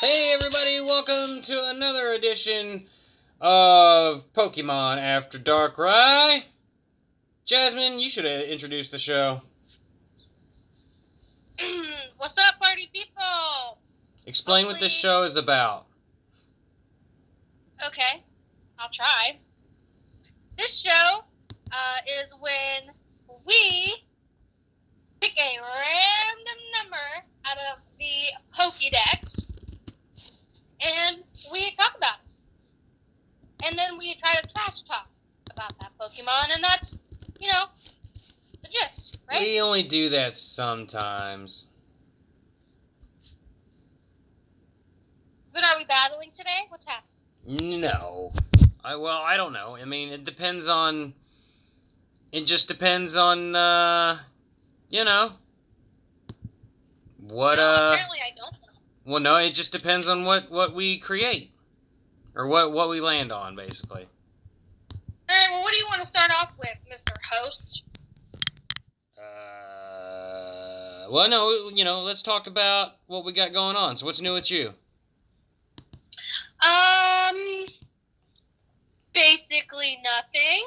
Hey everybody, welcome to another edition of Pokemon After Dark, right? Jasmine, you should have introduced the show. What's up, party people? Explain what this show is about. Okay, I'll try. This show uh, is when we pick a random number out of the Pokédex and we talk about it. And then we try to trash talk about that Pokemon, and that's, you know, the gist, right? We only do that sometimes. But are we battling today? What's happening? No. I well, I don't know. I mean, it depends on it just depends on uh you know what no, uh apparently I don't know. Well no, it just depends on what what we create or what what we land on basically. All right, well, what do you want to start off with, Mr. Host? Uh well, no, you know, let's talk about what we got going on. So what's new with you? Um, basically nothing.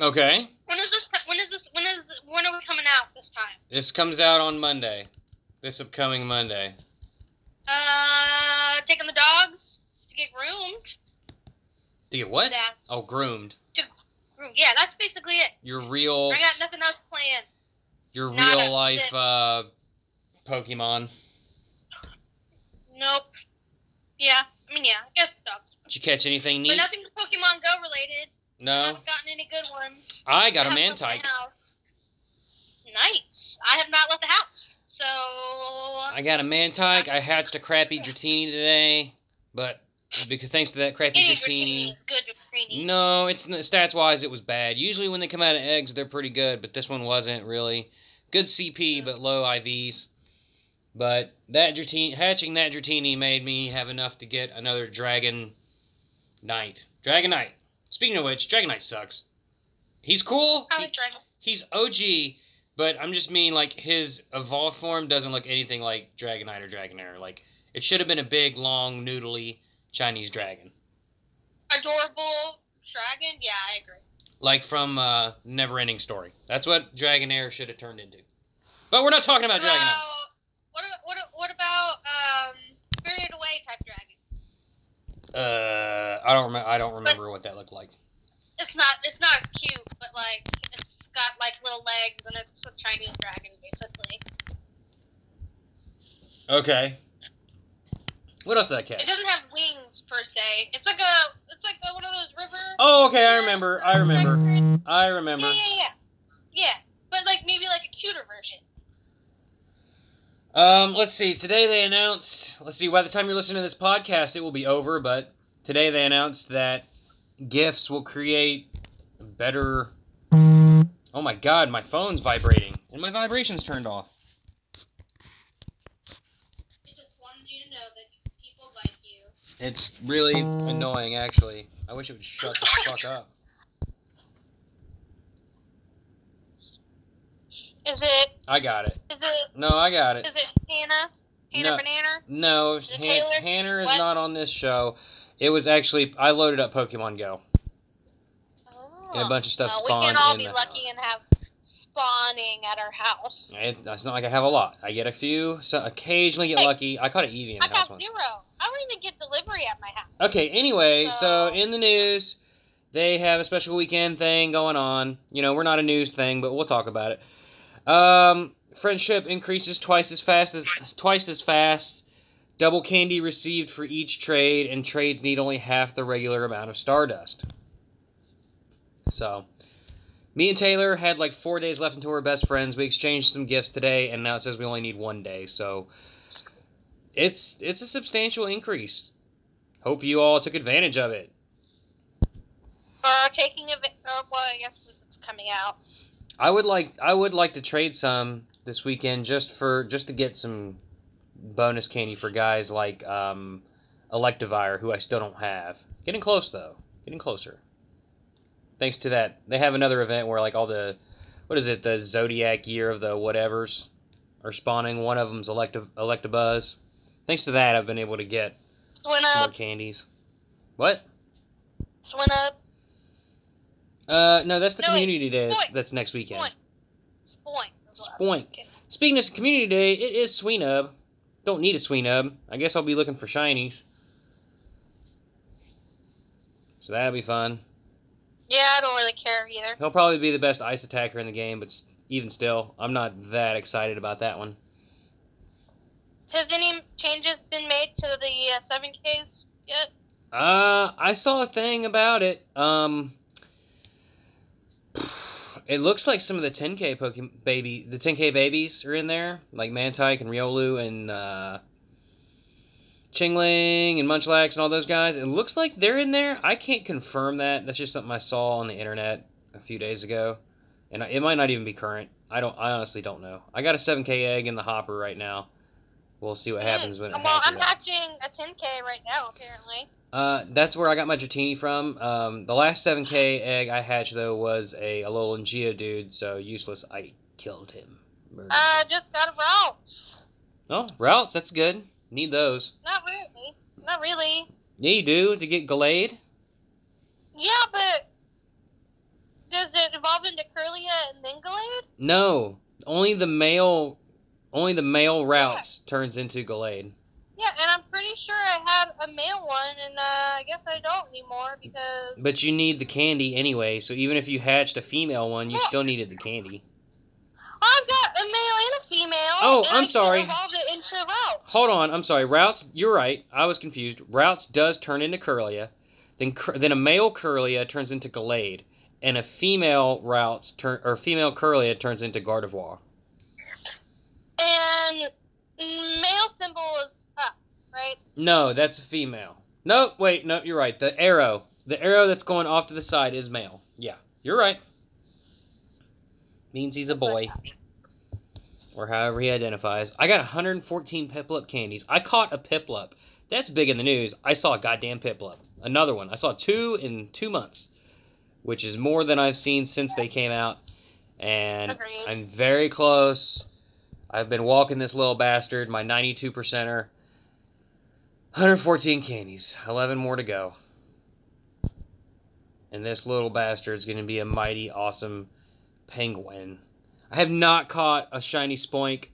Okay. When is this? When is this? When is? When are we coming out this time? This comes out on Monday. This upcoming Monday. Uh, taking the dogs to get groomed. Do you what? That's Oh, groomed. groomed. Yeah, that's basically it. Your real I got nothing else planned. your Nada. real life uh Pokemon. Nope. Yeah, I mean, yeah, I guess dogs. Did you catch anything But neat? nothing Pokemon Go related. No. I haven't gotten any good ones. I got a I have Mantyke. Nice. I have not left the house, so I got a Mantyke. I hatched a crappy Dratini today, but because thanks to that crappy Dratini. Dratini is good Dratini. No, it's stats wise it was bad. Usually when they come out of eggs they're pretty good, but this one wasn't really. Good CP but low IVs. But that Dratini, hatching that Dratini made me have enough to get another Dragon Knight. Dragonite. Speaking of which, Dragonite sucks. He's cool. I He- Dragon. he's OG, but I'm just mean like his evolved form doesn't look anything like Dragonite or Dragonair. Like it should have been a big, long, noodly Chinese dragon, Adorable dragon. Yeah, I agree. like from uh, Neverending Story. That's what Dragonair should have turned into. But we're not talking about Dragonite. Well, what what, what about um Spirited Away type dragon? Uh, I don't remember. I don't remember what that looked like. It's not it's not as cute, but like got like little legs and it's a Chinese dragon basically. Okay. What else did I It doesn't have wings per se. It's like a it's like a, one of those river. Oh, okay. I remember. I remember. I remember. yeah, yeah. Yeah, but like maybe like a cuter version. Um, let's see. Today they announced. Let's see. By the time you're listening to this podcast, it will be over. But today they announced that gifts will create better. Oh my God! My phone's vibrating, and my vibrations turned off. I just wanted you to know that people like you. It's really annoying, actually. I wish it would shut the fuck up. Is it I got it. is it No, I got it. is it Hannah? Hannah No. Banana? No, Han-? Hanner is not on this show. It was actually I loaded up Pokemon Go. And a bunch of stuff Well, spawned we can all in be the lucky and have spawning at our house. It, it's not like I have a lot. I get a few, so occasionally get Hey, lucky. I caught an Eevee in I the house got once. zero. I don't even get delivery at my house. Okay, anyway, so So- in the news, they have a special weekend thing going on. You know, we're not a news thing, but we'll talk about it. Um, friendship increases twice as fast as twice as fast. Double candy received for each trade, and trades need only half the regular amount of Stardust. So, me and Taylor had like four days left until we're best friends. We exchanged some gifts today, and now it says we only need one day. So, it's it's a substantial increase. Hope you all took advantage of it. Or taking a, or well, I guess it's coming out. I would like I would like to trade some this weekend just for just to get some bonus candy for guys like um, Electivire, who I still don't have. Getting close though, getting closer. Thanks to that, they have another event where like all the what is it, the Zodiac year of the whatevers are spawning. One of them's Electiv- Electabuzz. Thanks to that, I've been able to get Swin more up, candies. What? Swinub, Uh, no, that's the No, community day. That's, that's next weekend. Spoink. spoink. is what I was Spoink. Speaking of community day, it is Swinub. Don't need a Swinub. I guess I'll be looking for shinies. So that'll be fun. Yeah, I don't really care either. He'll probably be the best ice attacker in the game, but even still, I'm not that excited about that one. Has any changes been made to the uh, 7Ks yet? Uh, I saw a thing about it. Um, it looks like some of the 10k Pokemon baby, the 10k babies are in there, like Mantyke and Riolu and uh, Chingling and Munchlax and all those guys. It looks like they're in there. I can't confirm that. That's just something I saw on the internet a few days ago, and it might not even be current. I don't. I honestly don't know. I got a 7k egg in the hopper right now. We'll see what happens when it Mm, Well, I'm hatching a 10K right now, apparently. Uh, that's where I got my Dratini from. Um, the last 7K egg I hatched, though, was a Alolan Geodude, so useless. I killed him. Murdered I him. just got a Ralts. Oh, Ralts, that's good. Need those. Not really. Not really. Yeah, you do, to get Gallade. Yeah, but does it evolve into Kirlia and then Gallade? No, only the male, only the male Ralts turns into Gallade. Yeah, and I'm pretty sure I had a male one, and uh, I guess I don't anymore because. But you need the candy anyway, so even if you hatched a female one, you Yeah. still needed the candy. I've got a male and a female. Oh, and I'm I sorry. Evolve it into Ralts. Hold on, I'm sorry. Ralts, you're right. I was confused. Ralts does turn into Kirlia. Then then a male Kirlia turns into Gallade, and a female Ralts turn or female Kirlia turns into Gardevoir. And male symbol is up, right? No, that's a female. No, wait, no, you're right. The arrow, the arrow that's going off to the side is male. Yeah, you're right. Means he's a boy, or however he identifies. I got 114 Piplup candies. I caught a Piplup. That's big in the news. I saw a goddamn Piplup. Another one. I saw two in two months, which is more than I've seen since they came out. And Agreed. I'm very close. I've been walking this little bastard, my 92 percenter. 114 candies, 11 more to go. And this little bastard's going to be a mighty awesome penguin. I have not caught a shiny Spoink.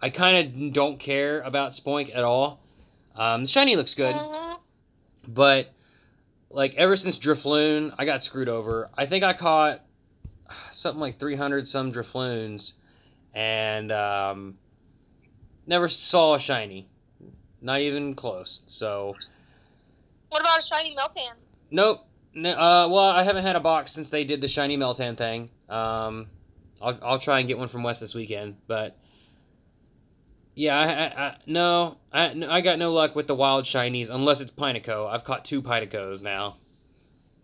I kind of don't care about Spoink at all. Um, the shiny looks good, but like ever since Drifloon, I got screwed over. I think I caught something like 300 some Drifloons and um, never saw a shiny. Not even close. So, What about a shiny Meltan? nope. Uh, well, I haven't had a box since they did the shiny Meltan thing. Um, I'll, I'll try and get one from West this weekend, but yeah, I, I, I no, I, no, I got no luck with the wild shinies unless it's Pineco. I've caught two Pinecos now,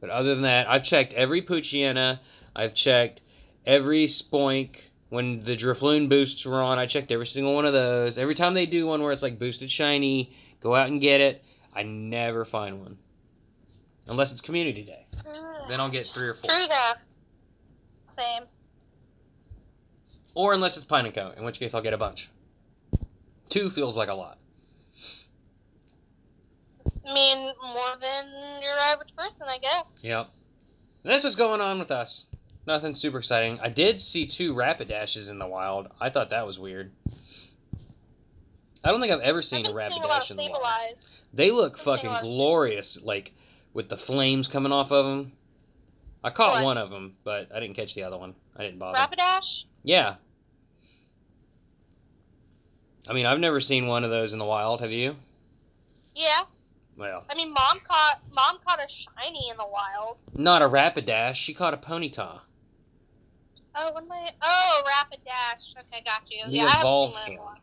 but other than that, I've checked every Poochyena. I've checked every Spoink. When the Drifloon boosts were on, I checked every single one of those. Every time they do one where it's like boosted shiny, go out and get it. I never find one. Unless it's community day. Mm. Then I'll get three or four. True that. Same. Or unless it's Pineco, in which case I'll get a bunch. Two feels like a lot. I mean, more than your average person, I guess. Yep. That's what's going on with us. Nothing super exciting. I did see two Rapidashes in the wild. I thought that was weird. I don't think I've ever seen a I've a lot Rapidash of in the wild. They look a fucking glorious, like with the flames coming off of them. I caught What? one of them, but I didn't catch the other one. I didn't bother. Rapidash? Yeah. I mean, I've never seen one of those in the wild. Have you? Yeah. Well, I mean, mom caught mom caught a shiny in the wild. not a Rapidash. She caught a Ponyta. Oh, what am I? Oh, Rapidash. Okay, got you. The yeah, I evolved one form.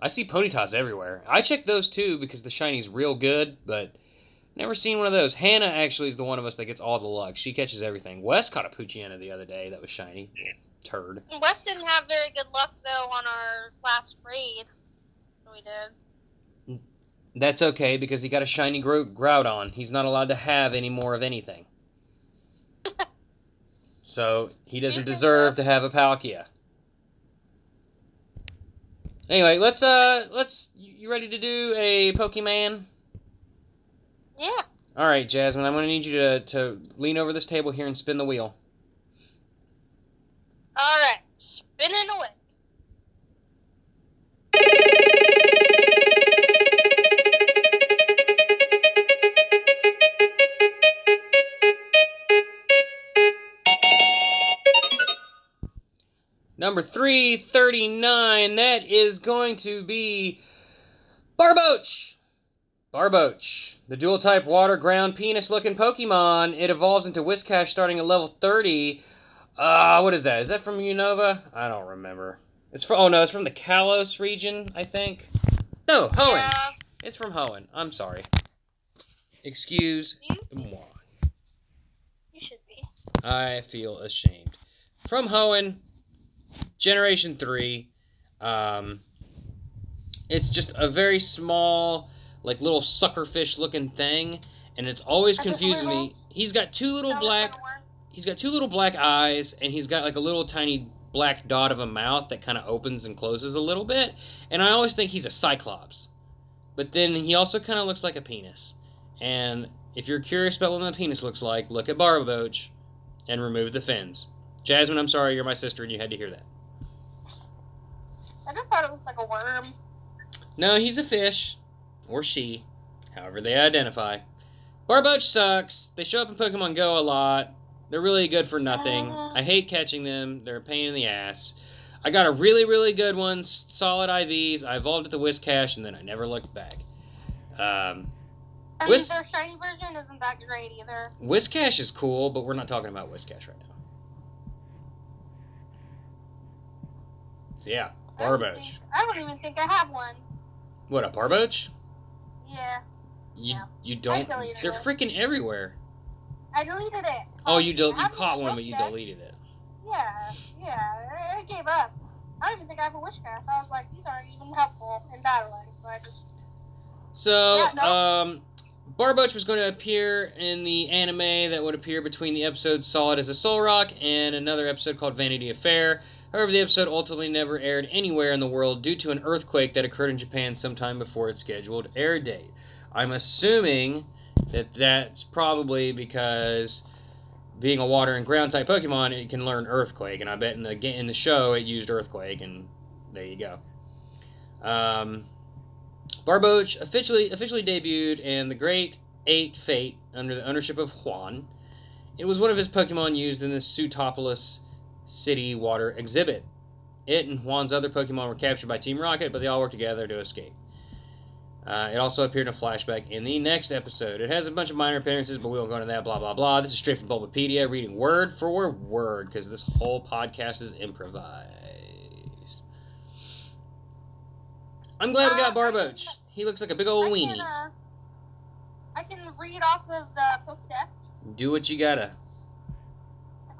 I see Ponytas everywhere. I checked those too because the shiny's real good, but never seen one of those. Hannah actually is the one of us that gets all the luck. She catches everything. Wes caught a Poochyena the other day that was shiny. Turd. Wes didn't have very good luck though on our last raid. We did. That's okay because he got a shiny Gro- Groudon. He's not allowed to have any more of anything. so he doesn't deserve to have a Palkia. Anyway, let's uh, let's. You ready to do a Pokemon? Yeah. All right, Jasmine. I'm gonna need you to to lean over this table here and spin the wheel. All right. Spinning away. Number 339, that is going to be Barboach. Barboach, the dual type water ground penis looking Pokemon. It evolves into Whiscash starting at level 30. Uh, what is that? Is that from Unova? I don't remember. It's from, oh no, it's from the Kalos region, I think. No, Hoenn. Yeah. It's from Hoenn. I'm sorry. Excuse moi. you should be. I feel ashamed. From Hoenn, Generation 3. Um, it's just a very small, like little suckerfish looking thing, and it's always confusing me. He's got two little black he's got two little black eyes and he's got like a little tiny black dot of a mouth that kind of opens and closes a little bit and i always think he's a cyclops. But then he also kind of looks like a penis. And if you're curious about what my penis looks like look at barboach and remove the fins. Jasmine i'm sorry you're my sister and you had to hear that. I just thought it was like a worm. no he's a fish or she however they identify barboach sucks they show up in pokemon go a lot They're really good for nothing. Uh. I hate catching them. They're a pain in the ass. I got a really, really good one, solid IVs. I evolved at the Whiscash, and then I never looked back. Um, And Whis- their shiny version isn't that great either. Whiscash is cool, but we're not talking about Whiscash right now. So yeah, I Barboach. think- I don't even think I have one. What a Barboach? Yeah, You Yeah. you don't? They're it. freaking everywhere. I deleted it. Oh, you del- you caught one, but you deleted it. Yeah, yeah, I, I gave up. I don't even think I have a Whiscash. I was like, these aren't even helpful in battling. So I just So, Yeah, no. um, Barboach was going to appear in the anime that would appear between the episodes Solid as a Soul Rock and another episode called Vanity Affair. However, the episode ultimately never aired anywhere in the world due to an earthquake that occurred in Japan sometime before its scheduled air date. I'm assuming that that's probably because being a water and ground type Pokemon, it can learn Earthquake, and I bet in the in the show it used Earthquake, and there you go. Um, Barboach officially officially debuted in the Great Eight Fate under the ownership of Juan. It was one of his Pokemon used in the Sutopolis City Water exhibit. It and Juan's other Pokemon were captured by Team Rocket, but they all worked together to escape. Uh, it also appeared in a flashback in the next episode. It has a bunch of minor appearances, but we won't go into that. Blah blah blah. This is straight from Bulbapedia, reading word for word because this whole podcast is improvised. I'm glad we got Uh, Barboach. can- He looks like a big old I weenie. can, uh, I can read off of the Pokedex. Do what you gotta.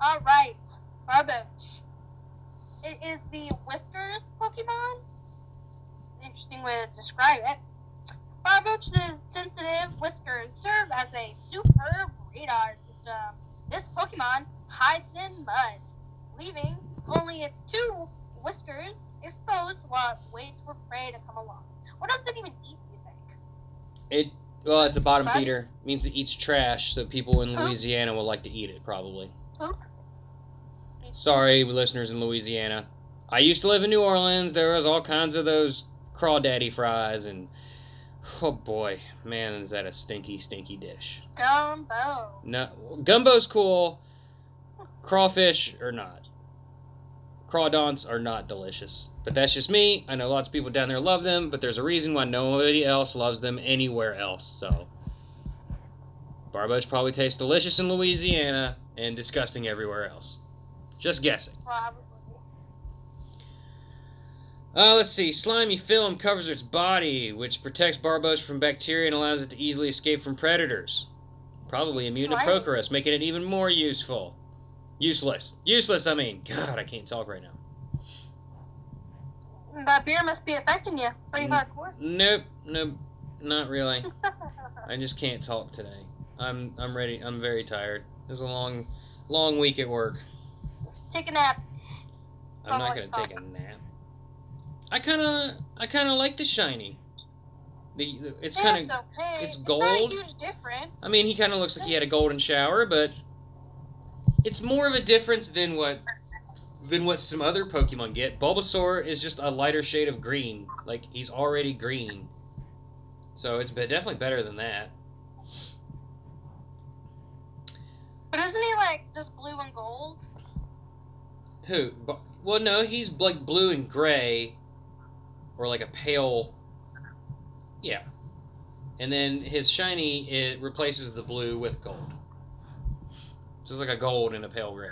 All right, Barboach. It is the Whiskers Pokemon. Interesting way to describe it. Barboach's sensitive whiskers serve as a superb radar system. This Pokemon hides in mud, leaving only its two whiskers exposed while it waits for prey to come along. What does it even eat, do you think? It well, it's a bottom Bugs? feeder. means it eats trash, so people in Poop? Louisiana will like to eat it probably. Poop? Sorry, listeners in Louisiana. I used to live in New Orleans. There was all kinds of those crawdaddy fries, and oh boy, man, is that a stinky, stinky dish. Gumbo. No, gumbo's cool. Crawfish or not. Crawdonts are not delicious. But that's just me. I know lots of people down there love them, but there's a reason why nobody else loves them anywhere else. So, Barboach probably tastes delicious in Louisiana and disgusting everywhere else. Just guessing. Probably. Uh, let's see. Slimy film covers its body, which protects Barbos from bacteria and allows it to easily escape from predators. Probably immune to. Prochorus, making it even more useful. Useless. Useless, I mean. God, I can't talk right now. That beer must be affecting you pretty Mm. hardcore. Nope, nope, not really. I just can't talk today. I'm I'm ready. I'm very tired. It was a long, long week at work. Take a nap. I'm not Oh, gonna my take a nap. I kind of I kind of like the shiny. The, the it's kind of okay. it's not gold. a huge difference. I mean, he kind of looks like he had a golden shower, but it's more of a difference than what than what some other Pokemon get. Bulbasaur is just a lighter shade of green. Like he's already green. So it's definitely better than that. but isn't he like just blue and gold? Who? Bu- Well, no, he's like blue and gray, or like a pale. Yeah, and then his shiny it replaces the blue with gold. So it's like a gold and a pale gray.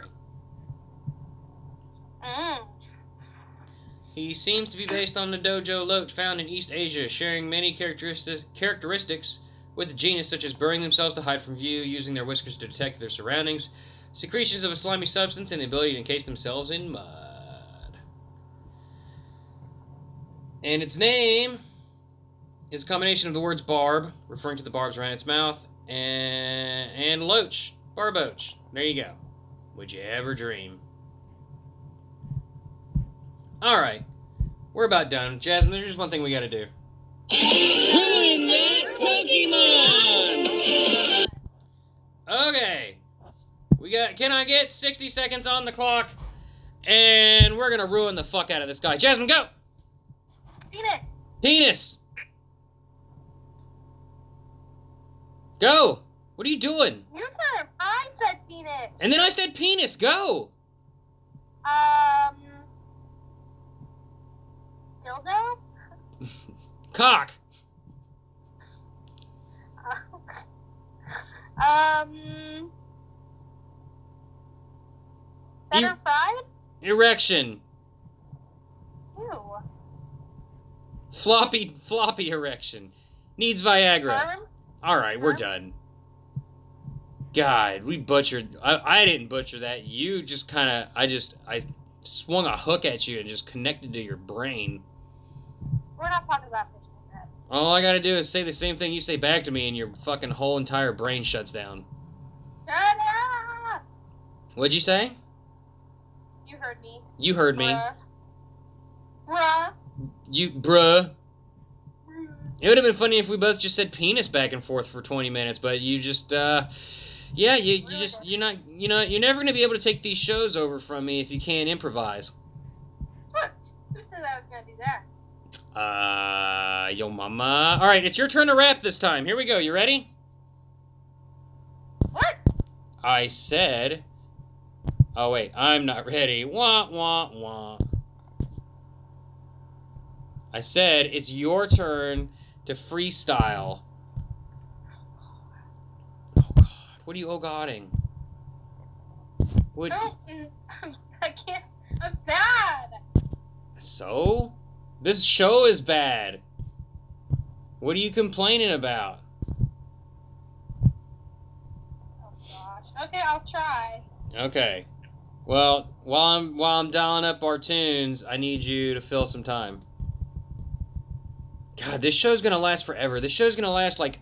Mm. He seems to be based on the Dojo Loach found in East Asia, sharing many characteristics characteristics with the genus, such as burying themselves to hide from view, using their whiskers to detect their surroundings, secretions of a slimy substance, and the ability to encase themselves in mud. And its name is a combination of the words barb, referring to the barbs around its mouth, and, and loach, barboach. There you go. Would you ever dream? All right, we're about done. Jasmine, there's just one thing we got to do. Win that Pokemon! Got. Can I get 60 seconds on the clock? And we're gonna ruin the fuck out of this guy. Jasmine, go. Penis! Penis. Go. What are you doing? Your turn. I said penis. And then I said penis. Go. Um. Dildo. Cock. um. Better fried? Erection. Ew. Floppy, floppy erection. Needs Viagra. Firm? All right, we're done. God, we butchered. I, I didn't butcher that. You just kind of. I just. I swung a hook at you and just connected to your brain. We're not talking about that. All I gotta do is say the same thing you say back to me, and your fucking whole entire brain shuts down. Shut up! What'd you say? You heard me. You heard me. Bruh. Bruh. You, bruh. It would have been funny if we both just said penis back and forth for 20 minutes, but you just, uh, yeah, you, you just, you're not, you know, you're never gonna be able to take these shows over from me if you can't improvise. What? Who said I was gonna do that? Uh, yo mama. All right, it's your turn to rap this time. Here we go. You ready? What? I said. Oh wait, I'm not ready. Wah wah wah. I said it's your turn to freestyle. Oh God, what are you oh godding? What? Mm, I can't. I'm bad. So? This show is bad. What are you complaining about? Oh gosh. Okay, I'll try. Okay. Well, while I'm while I'm dialing up our tunes, I need you to fill some time. God, this show's gonna last forever. This show's gonna last like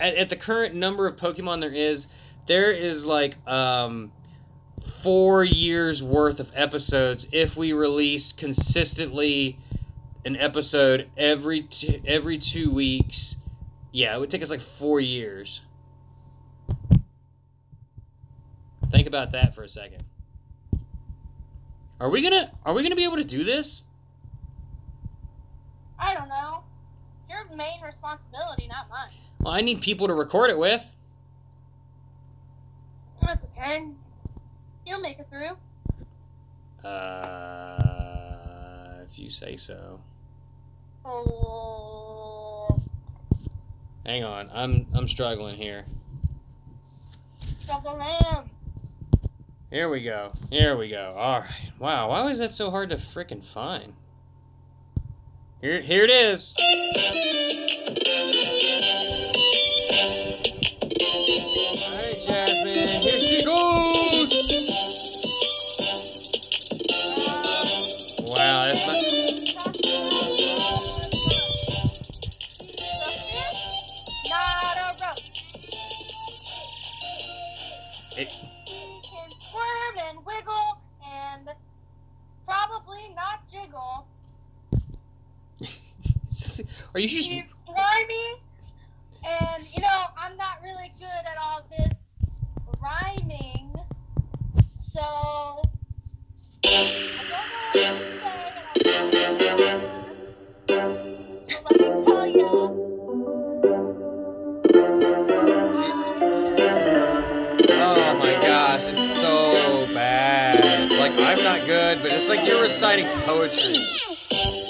at, at the current number of Pokemon there is, there is like um four years worth of episodes if we release consistently an episode every every two weeks. Yeah, it would take us like four years. Think about that for a second. Are we gonna Are we gonna be able to do this? I don't know. Your main responsibility, not mine. Well, I need people to record it with. That's okay. You'll make it through. Uh, if you say so. Oh, Hang on, I'm I'm struggling here. lamb. Here we go. Here we go. All right. Wow. Why was that so hard to frickin' find? Here, here it is. All right, Jasmine. Here she goes. Are you just He's slimy, and you know I'm not really good at all this rhyming, so I don't know what to say, and I'm not gonna. So let me tell you. Oh my gosh, it's so bad. Like I'm not good, but it's like you're reciting poetry.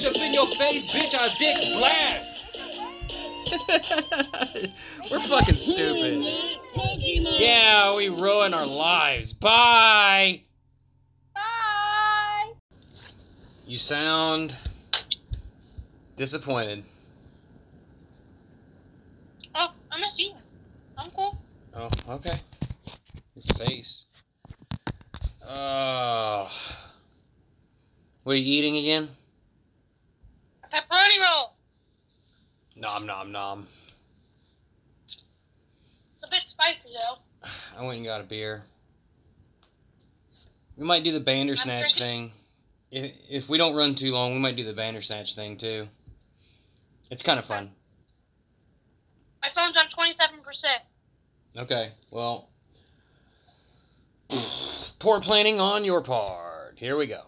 Throw up in your face, bitch. I dick blast. We're fucking stupid. Yeah, we ruin our lives. Bye. Bye. You sound disappointed. Oh, I miss you. I'm cool. Oh, okay. Your face. Uh, what are you eating again? Pepperoni roll. Nom nom nom. It's a bit spicy though. I went and got a beer. We might do the Bandersnatch thing. If if we don't run too long, we might do the Bandersnatch thing too. It's kind of fun. My phone's on 27%. Okay, well, poor planning on your part. Here we go.